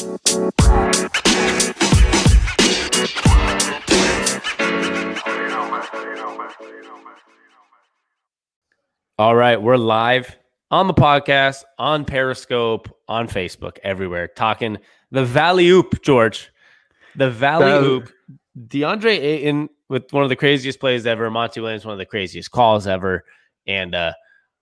All right, we're live on the podcast, on Periscope, on Facebook, everywhere, talking the Valley Oop, George. The Valley Oop. DeAndre Ayton with one of the craziest plays ever. Monty Williams, one of the craziest calls ever. And uh,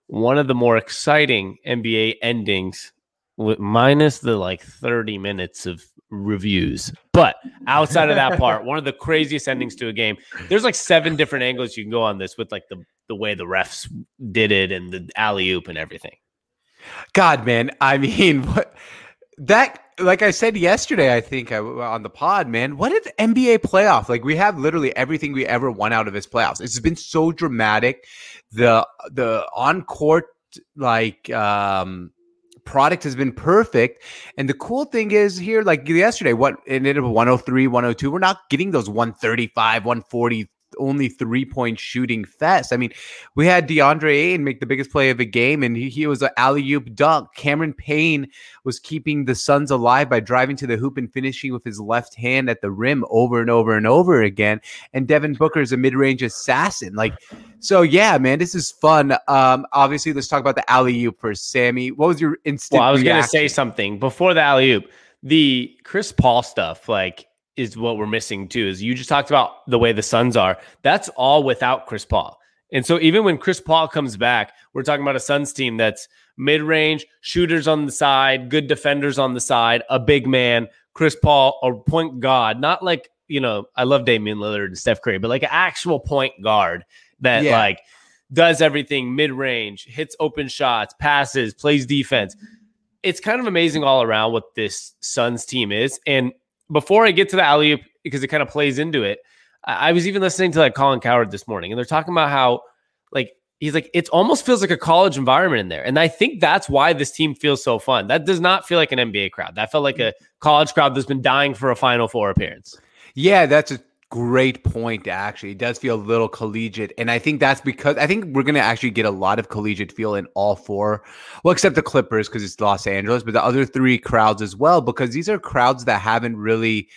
one of the more exciting NBA endings minus the like 30 minutes of reviews. But outside of that part, one of the craziest endings to a game. There's like seven different angles you can go on this with like the the way the refs did it and the alley oop and everything. God, man. I mean, what that, like I said yesterday, I think I, on the pod, man, what an NBA playoff. Like, we have literally everything we ever won out of his playoffs. It's been so dramatic. The, the on court, like, um, product has been perfect. And the cool thing is here, like yesterday, what ended up 103, 102. We're not getting those 135, 140, only three point shooting fest. I mean, we had DeAndre Ayton make the biggest play of the game, and he, he was an alley oop dunk. Cameron Payne was keeping the Suns alive by driving to the hoop and finishing with his left hand at the rim over and over and over again. And Devin Booker is a mid range assassin. Like, so yeah, man, this is fun. Um, obviously, let's talk about the alley oop for Sammy. What was your instant? Well, I was going to say something before the alley oop. The Chris Paul stuff, like, is what we're missing too. Is you just talked about the way the Suns are. That's all without Chris Paul. And so even when Chris Paul comes back, we're talking about a Suns team that's mid range, shooters on the side, good defenders on the side, a big man, Chris Paul, a point guard, not like, you know, I love Damian Lillard and Steph Curry, but like an actual point guard that Yeah. like does everything mid range, hits open shots, passes, plays defense. It's kind of amazing all around what this Suns team is. And before I get to the alley oop, because it kind of plays into it, I I was even listening to like Colin Cowherd this morning, and they're talking about how like he's like it almost feels like a college environment in there, and I think that's why this team feels so fun. That does not feel like an NBA crowd. That felt like mm. a college crowd that's been dying for a Final Four appearance. Yeah, that's a great point. Actually, it does feel a little collegiate, and I think that's because I think we're gonna actually get a lot of collegiate feel in all four. Well, except the Clippers because it's Los Angeles, but the other three crowds as well because these are crowds that haven't really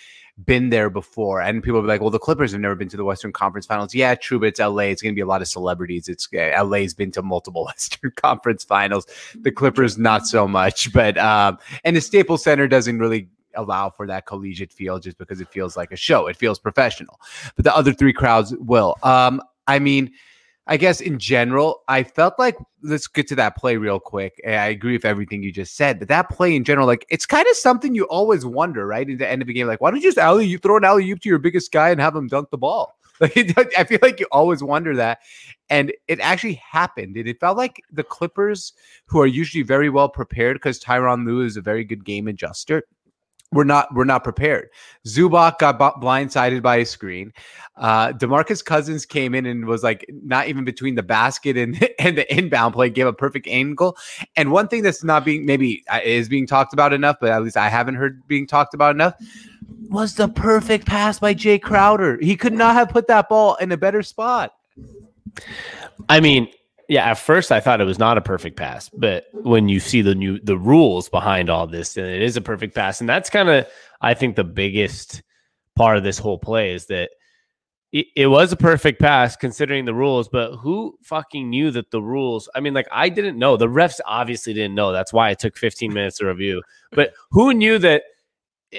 been there before. And people will be like, "Well, the Clippers have never been to the Western Conference Finals." Yeah, true, but it's LA. It's going to be a lot of celebrities. It's uh, LA's been to multiple Western Conference Finals. The Clippers not so much, but um, and the Staples Center doesn't really allow for that collegiate feel just because it feels like a show. It feels professional. But the other three crowds will. Um, I mean, I guess in general, I felt like let's get to that play real quick. I agree with everything you just said, but that play in general, like it's kind of something you always wonder, right? At the end of the game, like why don't you just alley you throw an alley oop to your biggest guy and have him dunk the ball? Like I feel like you always wonder that, and it actually happened. And it felt like the Clippers, who are usually very well prepared, because Tyron Lue is a very good game adjuster. We're not we're not prepared. Zubac got b- blindsided by a screen. Uh, Demarcus Cousins came in and was like not even between the basket and and the inbound play, gave a perfect angle. And one thing that's not being maybe uh, is being talked about enough, but at least I haven't heard being talked about enough, was the perfect pass by Jay Crowder. He could not have put that ball in a better spot. I mean, yeah, at first I thought it was not a perfect pass, but when you see the new the rules behind all this, then it is a perfect pass. And that's kind of I think the biggest part of this whole play is that it, it was a perfect pass considering the rules, but who fucking knew that the rules? I mean, like I didn't know. The refs obviously didn't know. That's why it took 15 minutes to review. But who knew that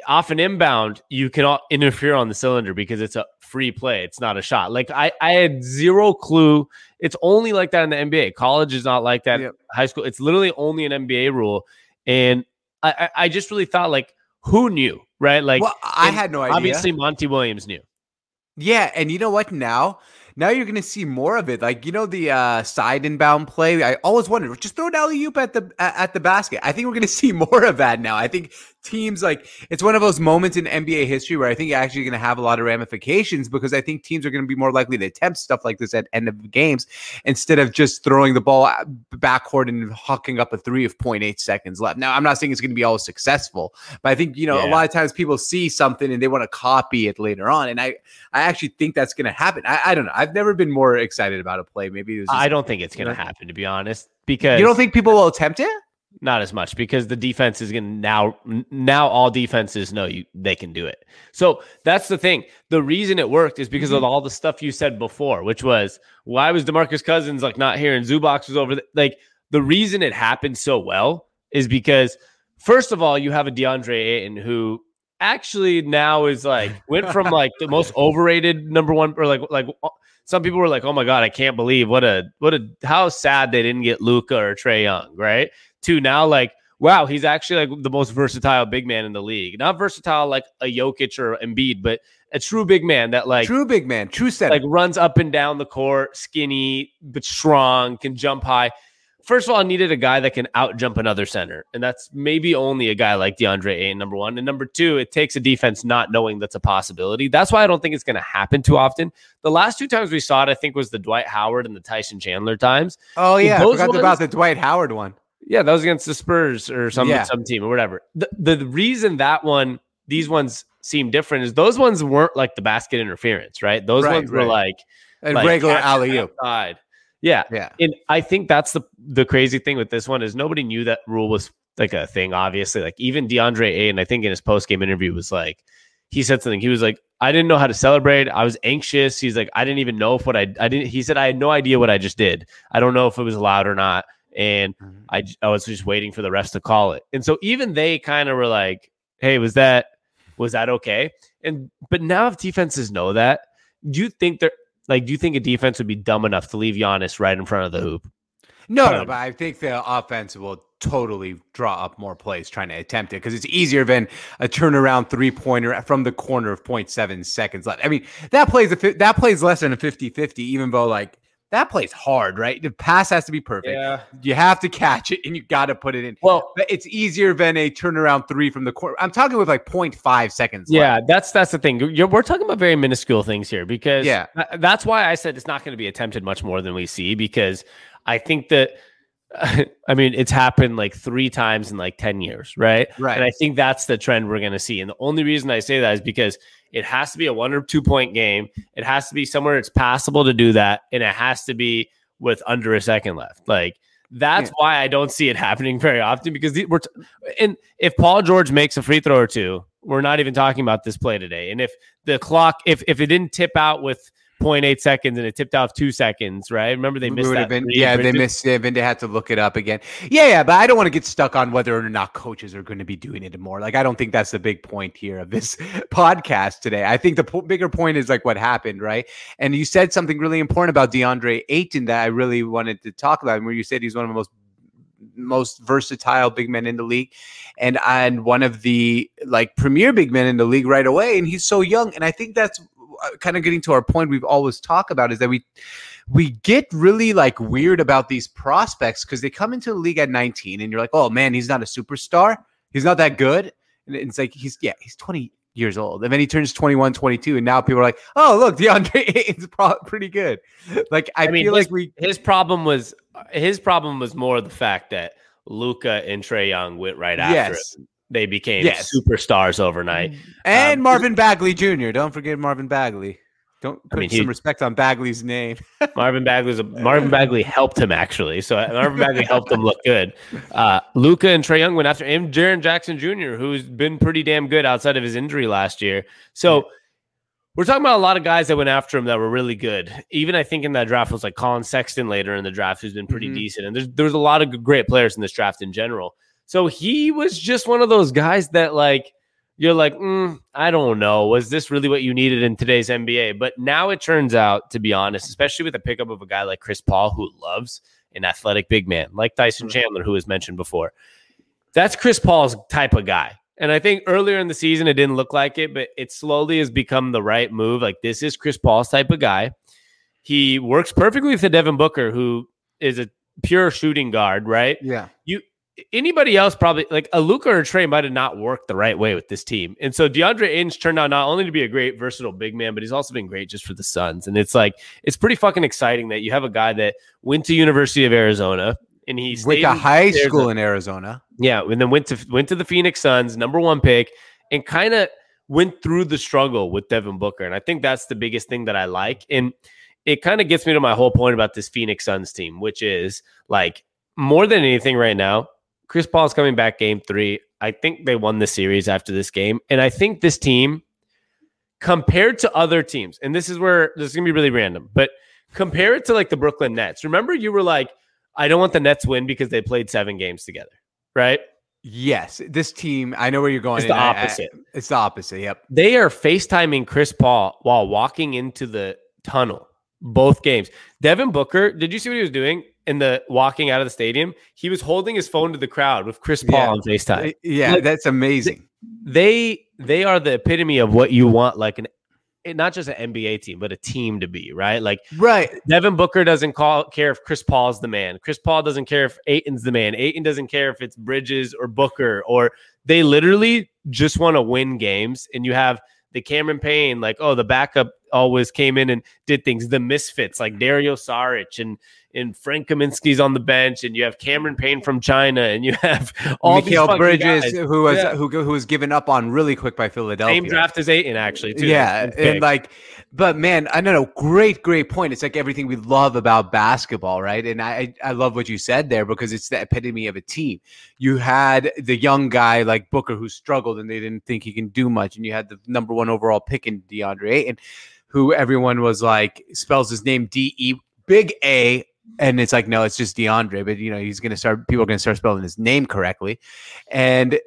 off an inbound you cannot interfere on the cylinder because it's a free play. It's not a shot. Like I, I had zero clue. It's only like that in the NBA. College is not like that. Yep. High school, it's literally only an NBA rule. And I, I, I just really thought like, who knew, right? Like, well, I had no idea. obviously Monty Williams knew. Yeah, and you know what? Now, now you're gonna see more of it. Like you know the uh, side inbound play. I always wondered, just throw an alley oop at the at the basket. I think we're gonna see more of that now. I think teams like it's one of those moments in NBA history where I think you're actually gonna have a lot of ramifications because I think teams are gonna be more likely to attempt stuff like this at end of games instead of just throwing the ball out- backcourt and hawking up a three of 0.8 seconds left. Now, I'm not saying it's gonna be all successful, but I think you know a lot of times people see something and they want to copy it later on, and I I actually think that's going to happen. I, I don't know. I've never been more excited about a play. Maybe it was just, I don't think it's going to happen, to be honest, because you don't think people will attempt it? not as much because the defense is going to now now all defenses know you they can do it. So that's the thing. The reason it worked is because mm-hmm. of all the stuff you said before, which was why was Demarcus Cousins like not here and Zubac was over the, like the reason it happened so well is because first of all you have a DeAndre Ayton who actually now is like went from like the most overrated number one or like like some people were like, "Oh my god, I can't believe what a what a how sad they didn't get Luka or Trae Young," right? To now like, wow, he's actually like the most versatile big man in the league. Not versatile like a Jokic or Embiid, but a true big man that like true big man, true center, like runs up and down the court, skinny but strong, can jump high first of all, I needed a guy that can out jump another center. And that's maybe only a guy like DeAndre Ayton, number one. And number two, it takes a defense not knowing that's a possibility. That's why I don't think it's going to happen too often. The last two times we saw it, I think, was the Dwight Howard and the Tyson Chandler times. Oh, yeah. I forgot ones, about the Dwight Howard one. Yeah, that was against the Spurs or some, yeah. some team or whatever. The, the reason that one, these ones seem different is those ones weren't like the basket interference, right? Those right, ones right. were like, a like regular alley oop. Yeah. Yeah. And I think that's the the crazy thing with this one is nobody knew that rule was like a thing, obviously. Like even DeAndre Ayton, I think in his post game interview was like, he said something. He was like, I didn't know how to celebrate. I was anxious. He's like, I didn't even know if what I I didn't he said I had no idea what I just did. I don't know if it was allowed or not. And mm-hmm. I I was just waiting for the rest to call it. And so even they kind of were like, Hey, was that was that okay? And but now if defenses know that, do you think they're like, do you think a defense would be dumb enough to leave Giannis right in front of the hoop? No, no, um, but I think the offense will totally draw up more plays trying to attempt it because it's easier than a turnaround three pointer from the corner of 0.7 seconds left. I mean, that plays a, that plays less than a 50 50, even though like that plays hard, right? The pass has to be perfect. Yeah. You have to catch it and you got to put it in. Well, but it's easier than a turnaround three from the court. I'm talking with like 0.5 seconds. Yeah, left. that's that's the thing. You're, we're talking about very minuscule things here because yeah, that's why I said it's not going to be attempted much more than we see because I think that I mean, it's happened like three times in like 10 years, right? Right. And I think that's the trend we're going to see. And the only reason I say that is because it has to be a one or two point game. It has to be somewhere it's possible to do that. And it has to be with under a second left. Like, that's yeah. why I don't see it happening very often because we're t- and if Paul George makes a free throw or two, we're not even talking about this play today. And if the clock, if if it didn't tip out with 0.8 seconds and it tipped off two seconds, right? Remember they missed that. Been, yeah, they missed it. And they had to look it up again. Yeah, yeah, but I don't want to get stuck on whether or not coaches are going to be doing it more. Like, I don't think that's the big point here of this podcast today. I think the po- bigger point is like what happened, right? And you said something really important about DeAndre Ayton that I really wanted to talk about, where you said he's one of the most most versatile big men in the league and and one of the like premier big men in the league right away and he's so young and i think that's Uh, kind of getting to our point we've always talked about is that we we get really like weird about these prospects because they come into the league at 19 and you're like, oh man, he's not a superstar. He's not that good. And it's like he's yeah, he's 20 years old. And then he turns 21, 22. And now people are like, oh, look, DeAndre is pro- pretty good. Like, I, I mean, feel his, like we. His problem was, his problem was more the fact that Luka and Trae Young went right after yes. him they became yes. superstars overnight. Mm. And um, Marvin Bagley Jr. Don't forget Marvin Bagley. Don't put I mean, some he, respect on Bagley's name. Marvin Bagley's a, Marvin Bagley helped him actually. So uh, Marvin Bagley helped him look good. Uh, Luka and Trae Young went after him. Jaren Jackson Jr., who's been pretty damn good outside of his injury last year. So we're talking about a lot of guys that went after him that were really good. Even I think in that draft was like Collin Sexton later in the draft, who's been pretty mm-hmm. decent. And there's there's a lot of great players in this draft in general. So he was just one of those guys that like you're like, mm, I don't know, was this really what you needed in today's NBA? But now it turns out, to be honest, especially with the pickup of a guy like Chris Paul, who loves an athletic big man like Tyson. Chandler, who was mentioned before. That's Chris Paul's type of guy. And I think earlier in the season, it didn't look like it, but it slowly has become the right move. Like, this is Chris Paul's type of guy. He works perfectly with the Devin Booker, who is a pure shooting guard, right? Yeah. You anybody else probably like a Luka or a Trae might have not worked the right way with this team. And so DeAndre Ayton's turned out not only to be a great versatile big man, but he's also been great just for the Suns. And it's like it's pretty fucking exciting that you have a guy that went to University of Arizona and he went to high school in Arizona. Yeah, and then went to went to the Phoenix Suns, number one pick, and kind of went through the struggle with Devin Booker. And I think that's the biggest thing that I like. And it kind of gets me to my whole point about this Phoenix Suns team, which is like more than anything right now, Chris Paul's coming back game three. I think they won the series after this game. And I think this team, compared to other teams, and this is where this is gonna be really random, but compare it to like the Brooklyn Nets. Remember, you were like, I don't want the Nets win because they played seven games together, right? Yes, this team. I know where you're going. It's the and I- I- opposite. it's the opposite. Yep. They are FaceTiming Chris Paul while walking into the tunnel. Both games. Devin Booker, did you see what he was doing in the walking out of the stadium? He was holding his phone to the crowd with Chris Paul Yeah. on FaceTime. Yeah, Like, that's amazing. They they are the epitome of what you want like an not just an NBA team, but a team to be, right? Like Right. Devin Booker doesn't call care if Chris Paul's the man. Chris Paul doesn't care if Ayton's the man. Ayton doesn't care if it's Bridges or Booker or they literally just want to win games. And you have the Cameron Payne, like, oh, the backup always came in and did things. The misfits like Dario Saric and and Frank Kaminsky's on the bench, and you have Cameron Payne from China, and you have all these Mikal Bridges, guys. who was Yeah. who who was given up on really quick by Philadelphia. Same draft as Ayton, actually. Too. Yeah, pick. and like, but man, I don't know. Great, great point. It's like everything we love about basketball, right? And I, I love what you said there because it's the epitome of a team. You had the young guy like Booker who struggled and they didn't think he can do much, and you had the number one overall pick in DeAndre Ayton, who everyone was like spells his name D E big A. And it's like, no, it's just DeAndre, but you know, he's gonna start people are gonna start spelling his name correctly. And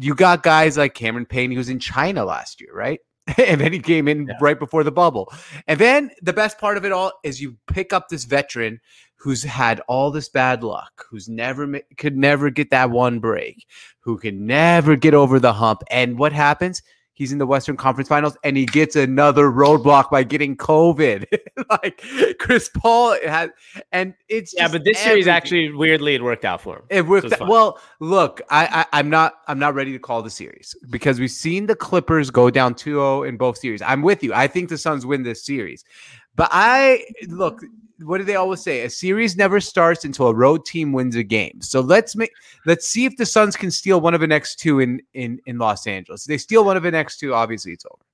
you got guys like Cameron Payne, he was in China last year, right? and then he came in Yeah. right before the bubble. And then the best part of it all is you pick up this veteran who's had all this bad luck, who's never could never get that one break, who can never get over the hump. And what happens? He's in the Western Conference Finals and he gets another roadblock by getting COVID. like Chris Paul had, and it's yeah, but this series actually weirdly it worked out for him. It worked. So out- well, look, I, I I'm not I'm not ready to call the series because we've seen the Clippers go down 2-0 in both series. I'm with you. I think the Suns win this series. But I look, what do they always say? A series never starts until a road team wins a game. So let's make let's see if the Suns can steal one of the next two in in in Los Angeles. If they steal one of the next two, obviously it's over.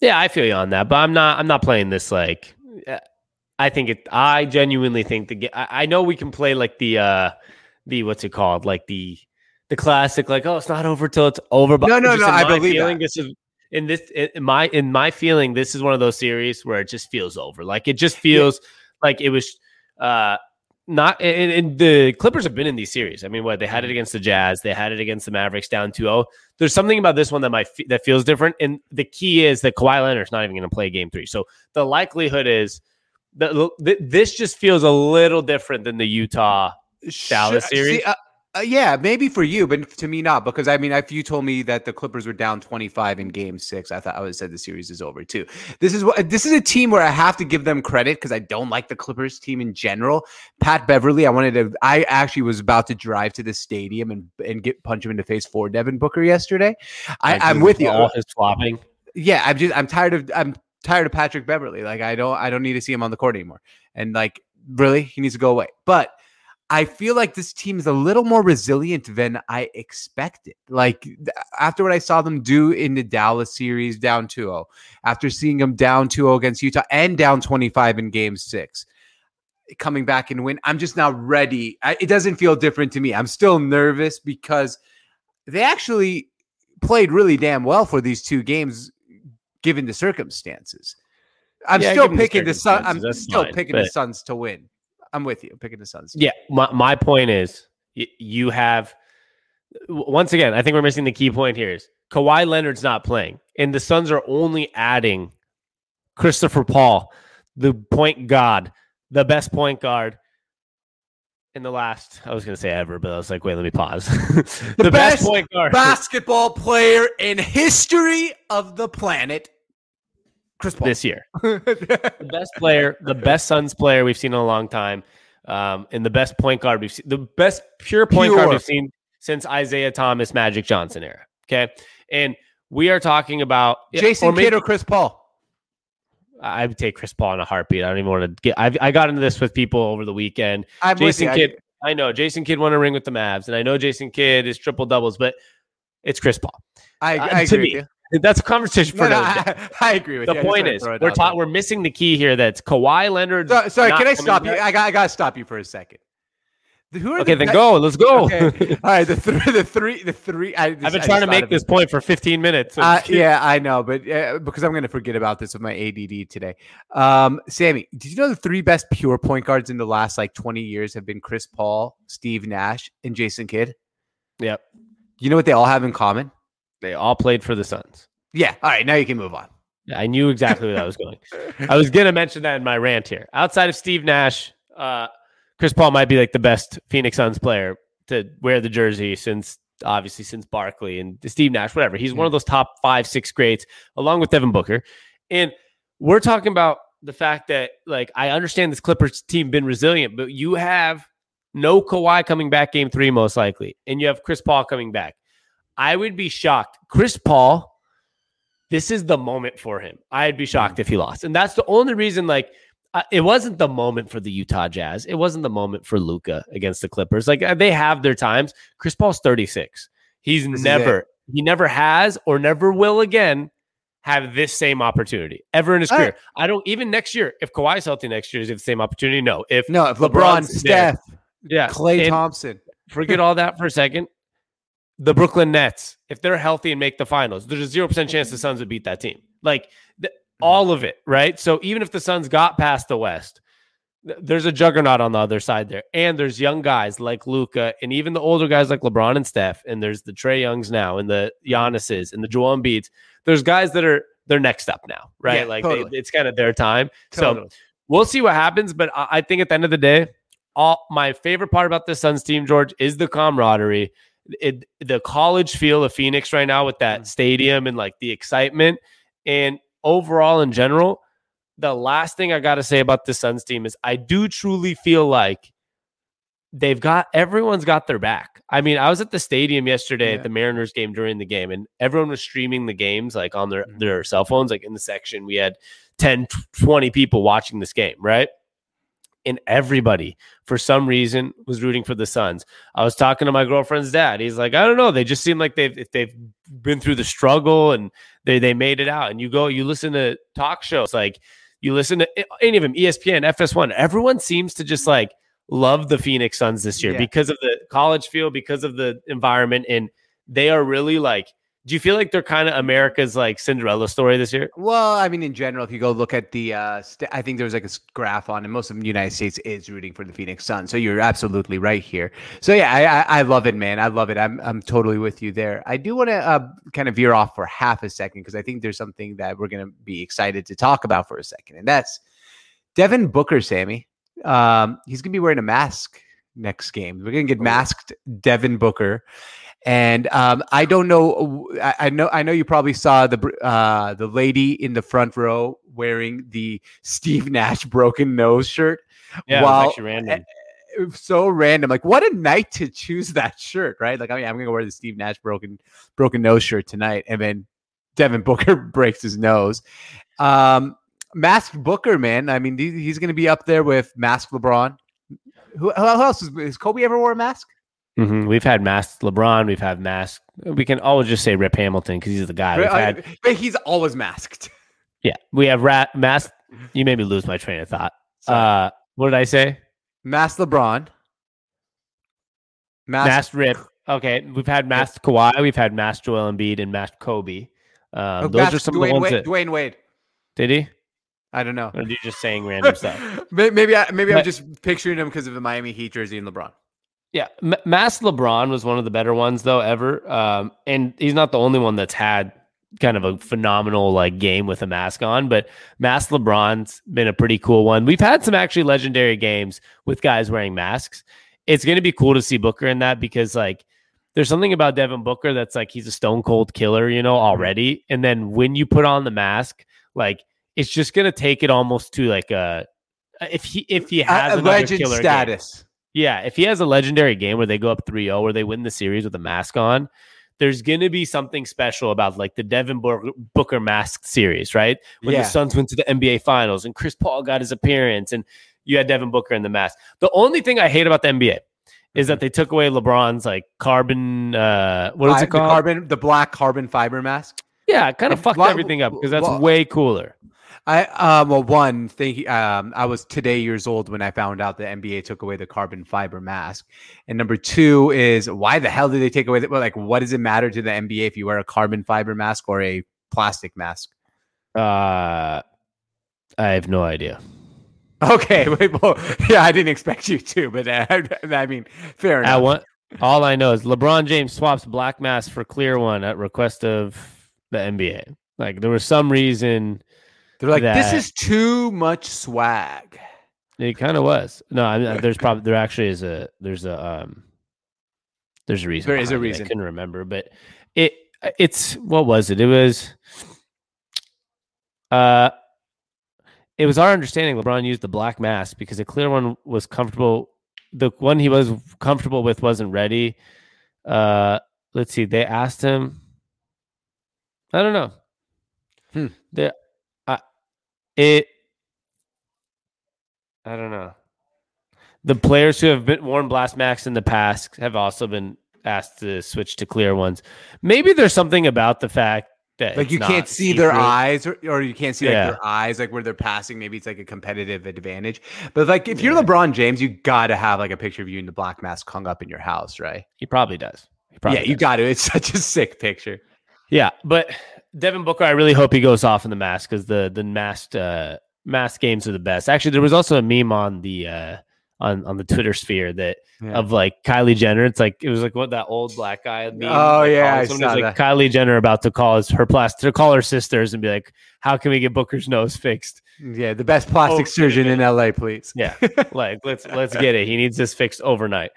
Yeah, I feel you on that, but I'm not. I'm not playing this like. I think it. I genuinely think the. I, I know we can play like the. uh The what's it called? Like the. The classic, like oh, it's not over till it's over. But No, no, no, I believe feeling, that. This is in this in my in my feeling. This is one of those series where it just feels over. Like it just feels like it was. uh not and, and the Clippers have been in these series. I mean, what they had it against the Jazz, they had it against the Mavericks down 2-0. There's something about this one that might fe- that feels different. And the key is that Kawhi Leonard's not even going to play game three. So the likelihood is that th- this just feels a little different than the Utah. Dallas series? see, uh, uh, yeah, maybe for you, but to me not because I mean, if you told me that the Clippers were down 25 in Game Six, I thought I would have said the series is over too. This is what this is a team where I have to give them credit because I don't like the Clippers team in general. Pat Beverley, I wanted to. I actually was about to drive to the stadium and and get punch him in the face for Devin Booker yesterday. I, I'm with you. All his flopping. Yeah, I'm just I'm tired of I'm tired of Patrick Beverley. Like I don't I don't need to see him on the court anymore. And like really, he needs to go away. But I feel like this team is a little more resilient than I expected. Like after what I saw them do in the Dallas series down 2-0, after seeing them down 2-0 against Utah and down 25 in game 6, coming back and win, I'm just not ready. I, it doesn't feel different to me. I'm still nervous because they actually played really damn well for these two games given the circumstances. I'm Yeah, still given the picking the Sun. I'm that's still fine, picking the but- Suns to win. I'm with you. Picking the Suns. Yeah, my, my point is y- you have once again. I think we're missing the key point here is Kawhi Leonard's not playing, and the Suns are only adding Christopher Paul, the point god, the best point guard in the last. I was going to say ever, but I was like, wait, let me pause. the, best, best point guard. Basketball player in history of the planet, Chris Paul. this year. the best player, the best Suns player we've seen in a long time, um, and the best point guard we've seen, the best pure point guard we've seen since Isiah Thomas, Magic Johnson era. Okay, and we are talking about Jason or maybe- Kidd or Chris Paul? I would take Chris Paul in a heartbeat. I don't even want to get. I, I got into this with people over the weekend. I'm Jason. I- Kidd. I know Jason Kidd won a ring with the Mavs, and I know Jason Kidd is triple doubles, but it's Chris Paul. I, Uh, I, to agree me, with you. That's a conversation for No, no. I, I agree with The you. I just point is, we're ta- we're missing the key here. That's Kawhi Leonard. So- sorry, can I stop you? back. I got, I got to stop you for a second. Who are Okay, the then go. Let's go. Okay. All right, the three, the three, the three. I, I've been trying to make this point for 15 minutes. so Uh, yeah, I know, but uh, because I'm going to forget about this with my ADD today. Um, Sammy, did you know the three best pure point guards in the last like 20 years have been Chris Paul, Steve Nash, and Jason Kidd? Yep. You know what they all have in common? They all played for the Suns. Yeah. All right, now you can move on. I knew exactly where that was going. I was gonna mention that in my rant here. Outside of Steve Nash, uh, Chris Paul might be like the best Phoenix Suns player to wear the jersey since obviously since Barkley and Steve Nash, whatever. He's one of those top five, six greats, along with Devin Booker. And we're talking about the fact that like I understand this Clippers team been resilient, but you have no Kawhi coming back game three, most likely, and you have Chris Paul coming back. I would be shocked. Chris Paul this is the moment for him. I'd be shocked if he lost. And that's the only reason, like, uh, it wasn't the moment for the Utah Jazz. It wasn't the moment for Luka against the Clippers. Like, uh, they have their times. Chris Paul's 36. He's This never, he never has or never will again have this same opportunity ever in his All career. right. I don't, even next year, if Kawhi's healthy next year, is the same opportunity? No. If, No, if LeBron, LeBron's there. Steph, yeah, Klay and- Thompson. forget all that for a second. The Brooklyn Nets, if they're healthy and make the finals, there's a zero percent chance the Suns would beat that team. Like th- mm-hmm. all of it, right? So even if the Suns got past the West, th- there's a juggernaut on the other side there, and there's young guys like Luka, and even the older guys like LeBron and Steph, and there's the Trae Youngs now, and the Giannis's, and the Joel Embiid's. There's guys that are they're next up now, right? Yeah, like totally. they, it's kind of their time. So we'll see what happens. But I, I think at the end of the day, all my favorite part about the Suns team, George, is the camaraderie. It, the college feel of Phoenix right now with that stadium and like the excitement. And overall, in general, the last thing I got to say about the Suns team is I do truly feel like they've got everyone's got their back. I mean, I was at the stadium yesterday Yeah. at the Mariners game during the game, and everyone was streaming the games like on their, Mhm. their cell phones. Like in the section, we had 10, 20 people watching this game, right? And everybody, for some reason, was rooting for the Suns. I was talking to my girlfriend's dad. He's like, I don't know. They just seem like they've if they've been through the struggle and they they made it out. And you go, you listen to talk shows, like you listen to any of them, ESPN, FS1. Everyone seems to just like love the Phoenix Suns this year Yeah. because of the college feel, because of the environment, and they are really like. Do you feel like they're kind of America's like Cinderella story this year? Well, I mean, in general, if you go look at the, uh, st- I think there's like a graph on, and most of the United States is rooting for the Phoenix Suns. So you're absolutely right here. So yeah, I, I, I love it, man. I love it. I'm, I'm totally with you there. I do want to uh, kind of veer off for half a second because I think there's something that we're going to be excited to talk about for a second, and that's Devin Booker, Sammy. Um, he's going to be wearing a mask next game. We're going to get Oh. masked Devin Booker. And um, I don't know. I, I know. I know you probably saw the uh, the lady in the front row wearing the Steve Nash broken nose shirt. Yeah, was actually random. So random. Like, what a night to choose that shirt, right? Like, I mean, I'm gonna wear the Steve Nash broken broken nose shirt tonight, and then Devin Booker breaks his nose. Um, masked Booker, man. I mean, he's gonna be up there with masked LeBron. Who, who else is, has Kobe ever wore a mask? Mhm. We've had masked LeBron. We've had masked. We can always just say Rip Hamilton because he's the guy. We've had, but he's always masked. yeah, we have rat masked. You made me lose my train of thought. Uh, what did I say? masked LeBron. Masked, Masked Rip. Okay, we've had masked Kawhi. We've had masked Joel Embiid and masked Kobe. Um, oh, those are some Dwyane of the ones Wade, that Dwyane Wade. did he? I don't know. Or are you just saying random stuff? May- maybe I, maybe I'm just picturing him because of the Miami Heat jersey and LeBron. Yeah, M- Masked LeBron was one of the better ones though ever, um, and he's not the only one that's had kind of a phenomenal like game with a mask on. But Masked LeBron's been a pretty cool one. We've had some actually legendary games with guys wearing masks. It's going to be cool to see Booker in that because like there's something about Devin Booker that's like he's a stone cold killer, you know, already. And then when you put on the mask, like it's just going to take it almost to like a if he if he has A, a legend killer game. Yeah, if he has a legendary game where they go up 3-0 or they win the series with a mask on, there's going to be something special about like the Devin Booker mask series, right? When Yeah. the Suns went to the NBA finals and Chris Paul got his appearance and you had Devin Booker in the mask. The only thing I hate about the NBA is that they took away LeBron's like carbon uh what is it called? The carbon, the black carbon fiber mask. yeah, it kind of fucked everything up because that's way cooler. I um well one thing um I was today years old when I found out the NBA took away the carbon fiber mask, and number two is why the hell did they take away the well, like what does it matter to the NBA if you wear a carbon fiber mask or a plastic mask? Uh, I have no idea. Okay, well, yeah, I didn't expect you to, but uh, I mean, fair enough. At one, all I know is LeBron James swaps black mask for clear one at request of the NBA. Like there was some reason They're like, this is too much swag. it kind of was. No, I mean, there's probably there actually is a there's a um there's a reason. There is a reason. I couldn't remember, but it it's what was it? It was uh it was our understanding LeBron used the black mask because the clear one was comfortable. The one he was comfortable with wasn't ready. Uh let's see. They asked him. I don't know. Hmm. The it I don't know. The players who have been worn blast max in the past have also been asked to switch to clear ones. Maybe there's something about the fact that Like you can't see their eyes, or, or you can't see like Yeah. their eyes, like where they're passing. Maybe it's like a competitive advantage. But like if you're LeBron James, you gotta have like a picture of you in the black mask hung up in your house, right? He probably does. He probably yeah, you got to. It's such a sick picture. Yeah, but Devin Booker, I really hope he goes off in the mask because the the masked uh, mask games are the best. Actually, there was also a meme on the uh, on on the Twitter sphere that Yeah. of like Kylie Jenner. It's like it was like what that old black guy. Meme, Oh, like, yeah, I saw like Kylie Jenner about to call his her plastic to call her sisters and be like, "How can we get Booker's nose fixed?" Yeah, the best plastic Oh, surgeon in LA, please. Yeah, like let's let's get it. He needs this fixed overnight.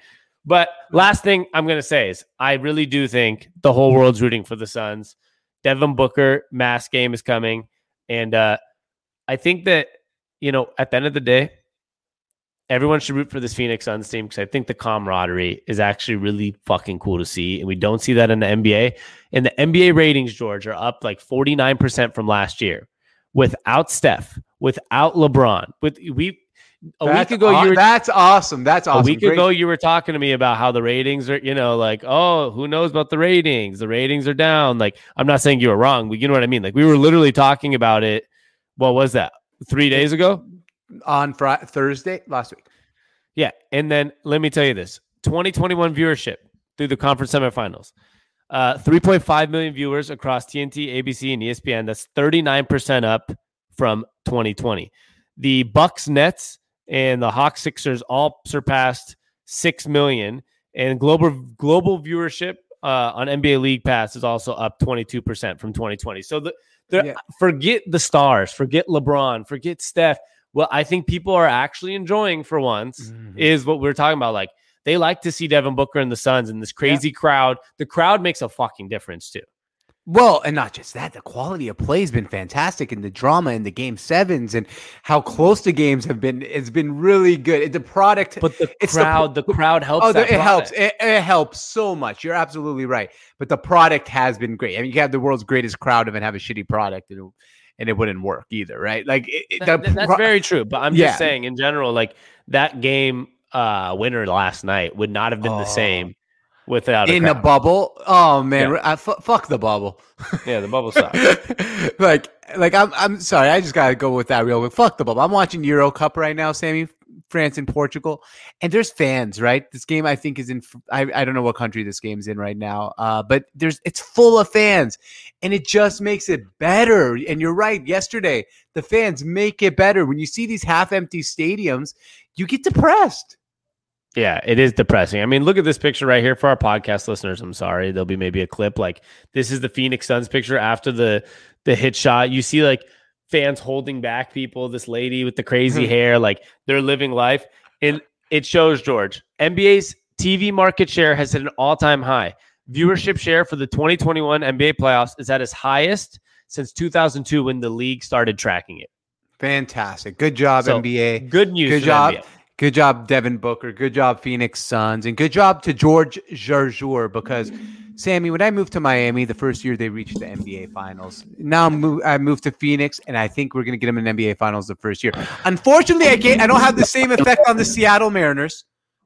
But last thing I'm gonna say is I really do think the whole world's rooting for the Suns. Devin Booker mass game is coming, and uh, I think that you know at the end of the day, everyone should root for this Phoenix Suns team because I think the camaraderie is actually really fucking cool to see, and we don't see that in the NBA. And the NBA ratings, George, are up like 49 percent from last year without Steph, without LeBron. With we a That's week ago, aw- you were that's awesome. That's awesome. a week Great- ago, you were talking to me about how the ratings are, you know, like, oh, who knows about the ratings? The ratings are down. Like, I'm not saying you were wrong, but you know what I mean? Like, we were literally talking about it. What was that? Three days ago? on Friday, Thursday last week. Yeah. And then let me tell you this 2021 viewership through the conference semifinals. Uh, 3.5 million viewers across TNT, ABC, and ESPN. That's 39% up from 2020. The Bucks, Nets, and the Hawks, Sixers all surpassed 6 million. And global global viewership uh, on NBA League Pass is also up 22% from 2020. So the, the Yeah. forget the stars, forget LeBron, forget Steph. What I think people are actually enjoying for once Mhm. is what we're talking about. Like they like to see Devin Booker and the Suns and this crazy crowd. The crowd makes a fucking difference too. Well, and not just that, the quality of play has been fantastic, and the drama in the game sevens, and how close the games have been. It's been really good. The product, But the the crowd, the, pro- crowd helps. oh, the, it helps. It, it helps so much. You're absolutely right. But the product has been great. I mean, you have the world's greatest crowd and have a shitty product, and it, and it wouldn't work either, right? Like it, That- the that- that's very true. But I'm Yeah. just saying, in general, like that game uh winner last night would not have been Oh. the same without a in the crowd. bubble. Oh man, Yeah. I, fuck the bubble. yeah, the bubble sucks. like, like I'm, I'm sorry. I just gotta go with that real quick. Fuck the bubble. I'm watching Euro Cup right now, Sammy. France and Portugal, and there's fans. Right, this game I think is in. I, I don't know what country this game's in right now, uh, but there's it's full of fans, and it just makes it better. And you're right. Yesterday, the fans make it better. When you see these half-empty stadiums, you get depressed. Yeah, it is depressing. I mean, look at this picture right here for our podcast listeners. I'm sorry, there'll be maybe a clip like this is the Phoenix Suns picture after the the hit shot. You see like fans holding back people. This lady with the crazy Mhm. hair, like they're living life, and it shows George. NBA's TV market share has hit an all time high. Viewership share for the 2021 NBA playoffs is at its highest since 2002 when the league started tracking it. Fantastic. Good job, So, NBA. Good news. Good job. NBA. Good job, Devin Booker. Good job, Phoenix Suns. And good job to George Jarjour because, Sammy, when I moved to Miami, the first year they reached the NBA Finals. Now move, I moved to Phoenix, and I think we're going to get them in NBA Finals the first year. Unfortunately, I can't. I don't have the same effect on the Seattle Mariners.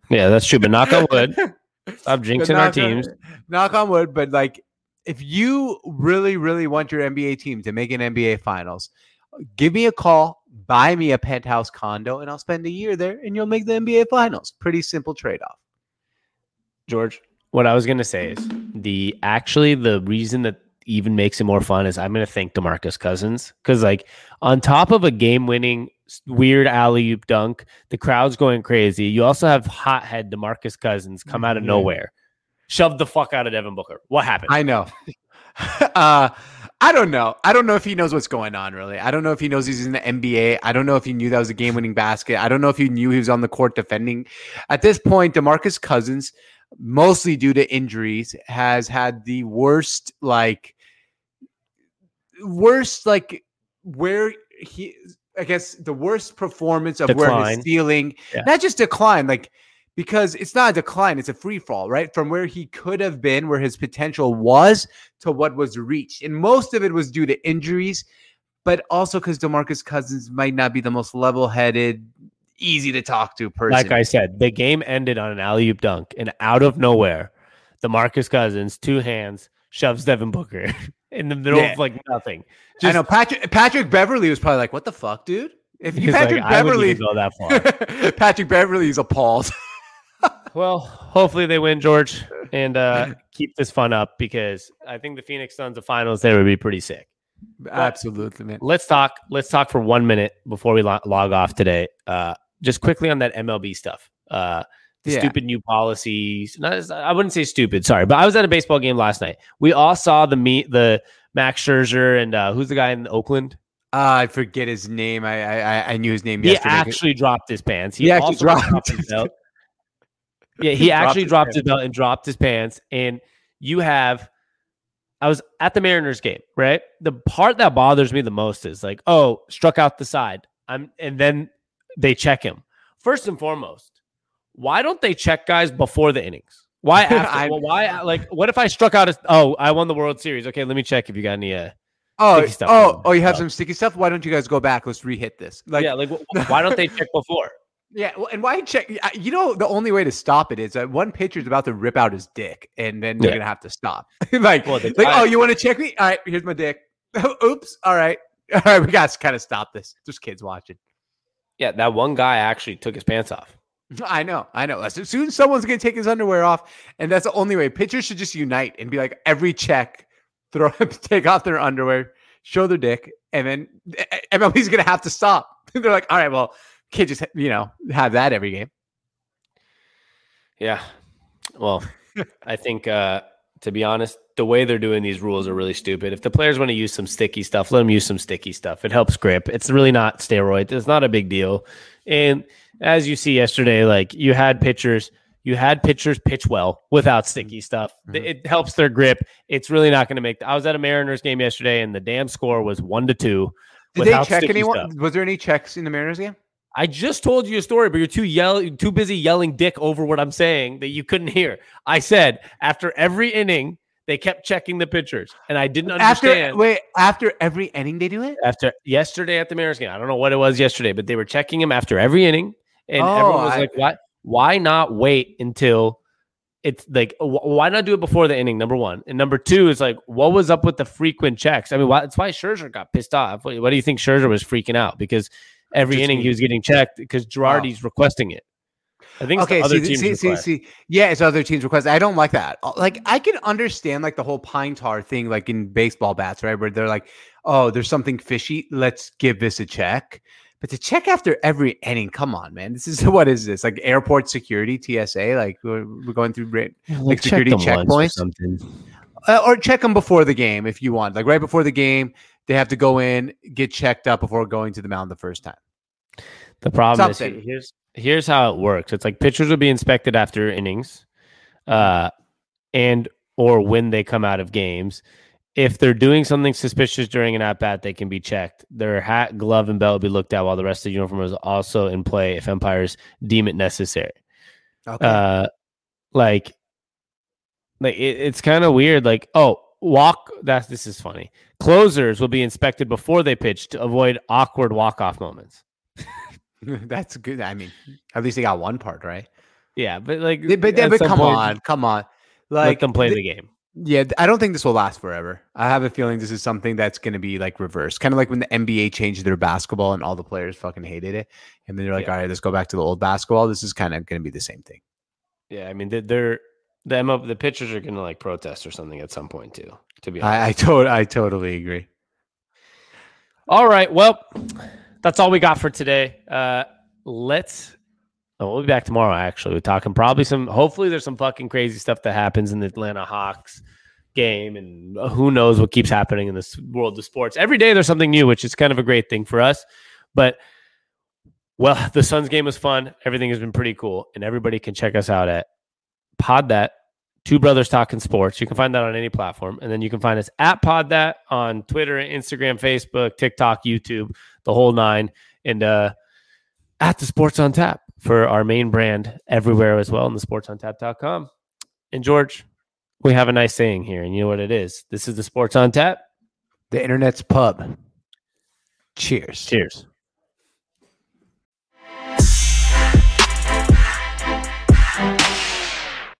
Yeah, that's true. But knock on wood. Stop jinxing our knock on- teams. Knock on wood, but like if you really, really want your NBA team to make an NBA Finals, give me a call, buy me a penthouse condo, and I'll spend a year there, and you'll make the NBA Finals. Pretty simple trade off. George, what I was gonna say is the actually the reason that even makes it more fun is I'm gonna thank Demarcus Cousins because like on top of a game winning weird alley oop dunk, the crowd's going crazy. You also have hothead Demarcus Cousins come out of nowhere, shove the fuck out of Devin Booker. What happened? I know. uh, I don't know. I don't know if he knows what's going on, really. I don't know if he knows he's in the NBA. I don't know if he knew that was a game winning basket. I don't know if he knew he was on the court defending. At this point, Demarcus Cousins, mostly due to injuries, has had the worst, like, worst, like, where he, I guess, the worst performance of where Decline. his ceiling, Yeah. not just decline, like, because it's not a decline, it's a free fall, right? From where he could have been, where his potential was, to what was reached. And most of it was due to injuries, but also because Demarcus Cousins might not be the most level headed, easy to talk to person. like I said, the game ended on an alley oop dunk, and out of nowhere, Demarcus Cousins, two hands, shoves Devin Booker in the middle Yeah. of like nothing. I know Patrick Patrick Beverley was probably like, "What the fuck, dude?" If you Patrick like, Beverley, go that far. Patrick Beverley's appalled. Well, hopefully they win, George, and uh, keep this fun up because I think the Phoenix Suns of finals there would be pretty sick. Absolutely, man. Let's talk. Let's talk for one minute before we lo- log off today. Uh, just quickly on that MLB stuff. Uh, the Yeah. stupid new policies. Not, I wouldn't say stupid. Sorry, but I was at a baseball game last night. We all saw the meet the Max Scherzer and uh, who's the guy in Oakland? Uh, I forget his name. I I, I- knew his name He yesterday. actually dropped his pants. He actually also dropped his his belt. Yeah, he He actually his dropped his belt and dropped his pants. And you have, I was at the Mariners game, right? The part that bothers me the most is like, oh, struck out the side. I'm, and then they check him. First and foremost, why don't they check guys before the innings? Why after? Well, why? Like, what if I struck out? A, oh, I won the World Series. Okay, let me check if you got any. Uh, oh, stuff oh, oh, you have some sticky stuff. Why don't you guys go back? Let's re-hit this. Like, yeah, like why don't they check before? Yeah, well, and why check? You know, the only way to stop it is that one pitcher's about to rip out his dick, and then they're Yeah. gonna have to stop. like, Well, like, guy- oh, you want to check me? All right, here's my dick. Oops. All right, all right. We got to kind of stop this. There's kids watching. Yeah, that one guy actually took his pants off. I know, I know. As soon as someone's gonna take his underwear off, and that's the only way. Pitchers should just unite and be like, every check, throw, take off their underwear, show their dick, and then eh, MLB's gonna have to stop. They're like, all right, well, can't just you know have that every game. Yeah. Well, I think uh to be honest, the way they're doing these rules are really stupid. If the players want to use some sticky stuff, let them use some sticky stuff. It helps grip. It's really not steroid. It's not a big deal. And as you see yesterday, like you had pitchers, you had pitchers pitch well without sticky stuff. Mhm. It helps their grip. It's really not going to make. I was at a Mariners game yesterday, and the damn score was one to two. Did they check anyone? stuff. Was there any checks in the Mariners game? I just told you a story, but you're too yell too busy yelling dick over what I'm saying that you couldn't hear. I said after every inning, they kept checking the pitchers, and I didn't After understand. wait, after every inning they do it. After yesterday at the Mariners game, I don't know what it was yesterday, but they were checking him after every inning, and Oh, everyone was I- like, "Why? Why not wait until?" It's like, why not do it before the inning? Number one, and number two is like, what was up with the frequent checks? I mean, why, that's why Scherzer got pissed off. What, what do you think Scherzer was freaking out because every Just inning he- he was getting checked because Girardi's requesting it. I think it's Okay, the other see, teams see, see, see, yeah, it's other teams' request. I don't like that. Uh, Like, I can understand like the whole pine tar thing, like in baseball bats, right? Where they're like, "Oh, there's something fishy. Let's give this a check." But to check after every inning, come on, man. This is what is this? Like airport security, TSA? Like we're, we're going through, Yeah, like security them once or checkpoints? Uh, or check them before the game if you want. Like right before the game, they have to go in, get checked up before going to the mound the first time. The problem is Something. he- here's here's how it works. It's like pitchers will be inspected after innings, uh, and or when they come out of games. If they're doing something suspicious during an at bat, they can be checked. Their hat, glove, and belt will be looked at while the rest of the uniform is also in play if umpires deem it necessary. Okay. Uh, like, like it, it's kind of weird. Like, oh, walk. That's this is funny. Closers will be inspected before they pitch to avoid awkward walk off moments. That's good. I mean, at least they got one part right. Yeah, but like, They- But, at but come point, on, come on. Like, let them play the- the game. Yeah, I don't think this will last forever. I have a feeling this is something that's going to be like reversed, kind of like when the NBA changed their basketball and all the players fucking hated it, and then they're like, Yeah. "All right, let's go back to the old basketball." This is kind of going to be the same thing. Yeah, I mean they- they're the ML, the pitchers are going to like protest or something at some point too. To be honest. I I, to- I totally agree. All right. Well, that's all we got for today. Uh, let's. Oh, we'll be back tomorrow. Actually, we're talking probably some. Hopefully, there's some fucking crazy stuff that happens in the Atlanta Hawks game, and who knows what keeps happening in this world of sports. Every day there's something new, which is kind of a great thing for us. But well, the Suns game was fun. Everything has been pretty cool, and everybody can check us out at Pod That. Two Brothers Talking Sports. You can find that on any platform. And then you can find us at Pod That on Twitter, Instagram, Facebook, TikTok, YouTube, the whole nine. And uh, at the Sports on Tap for our main brand everywhere as well, and the sports on sportsontap.com. And George, we have a nice saying here, and you know what it is. This is the Sports on Tap. The internet's pub. Cheers. Cheers.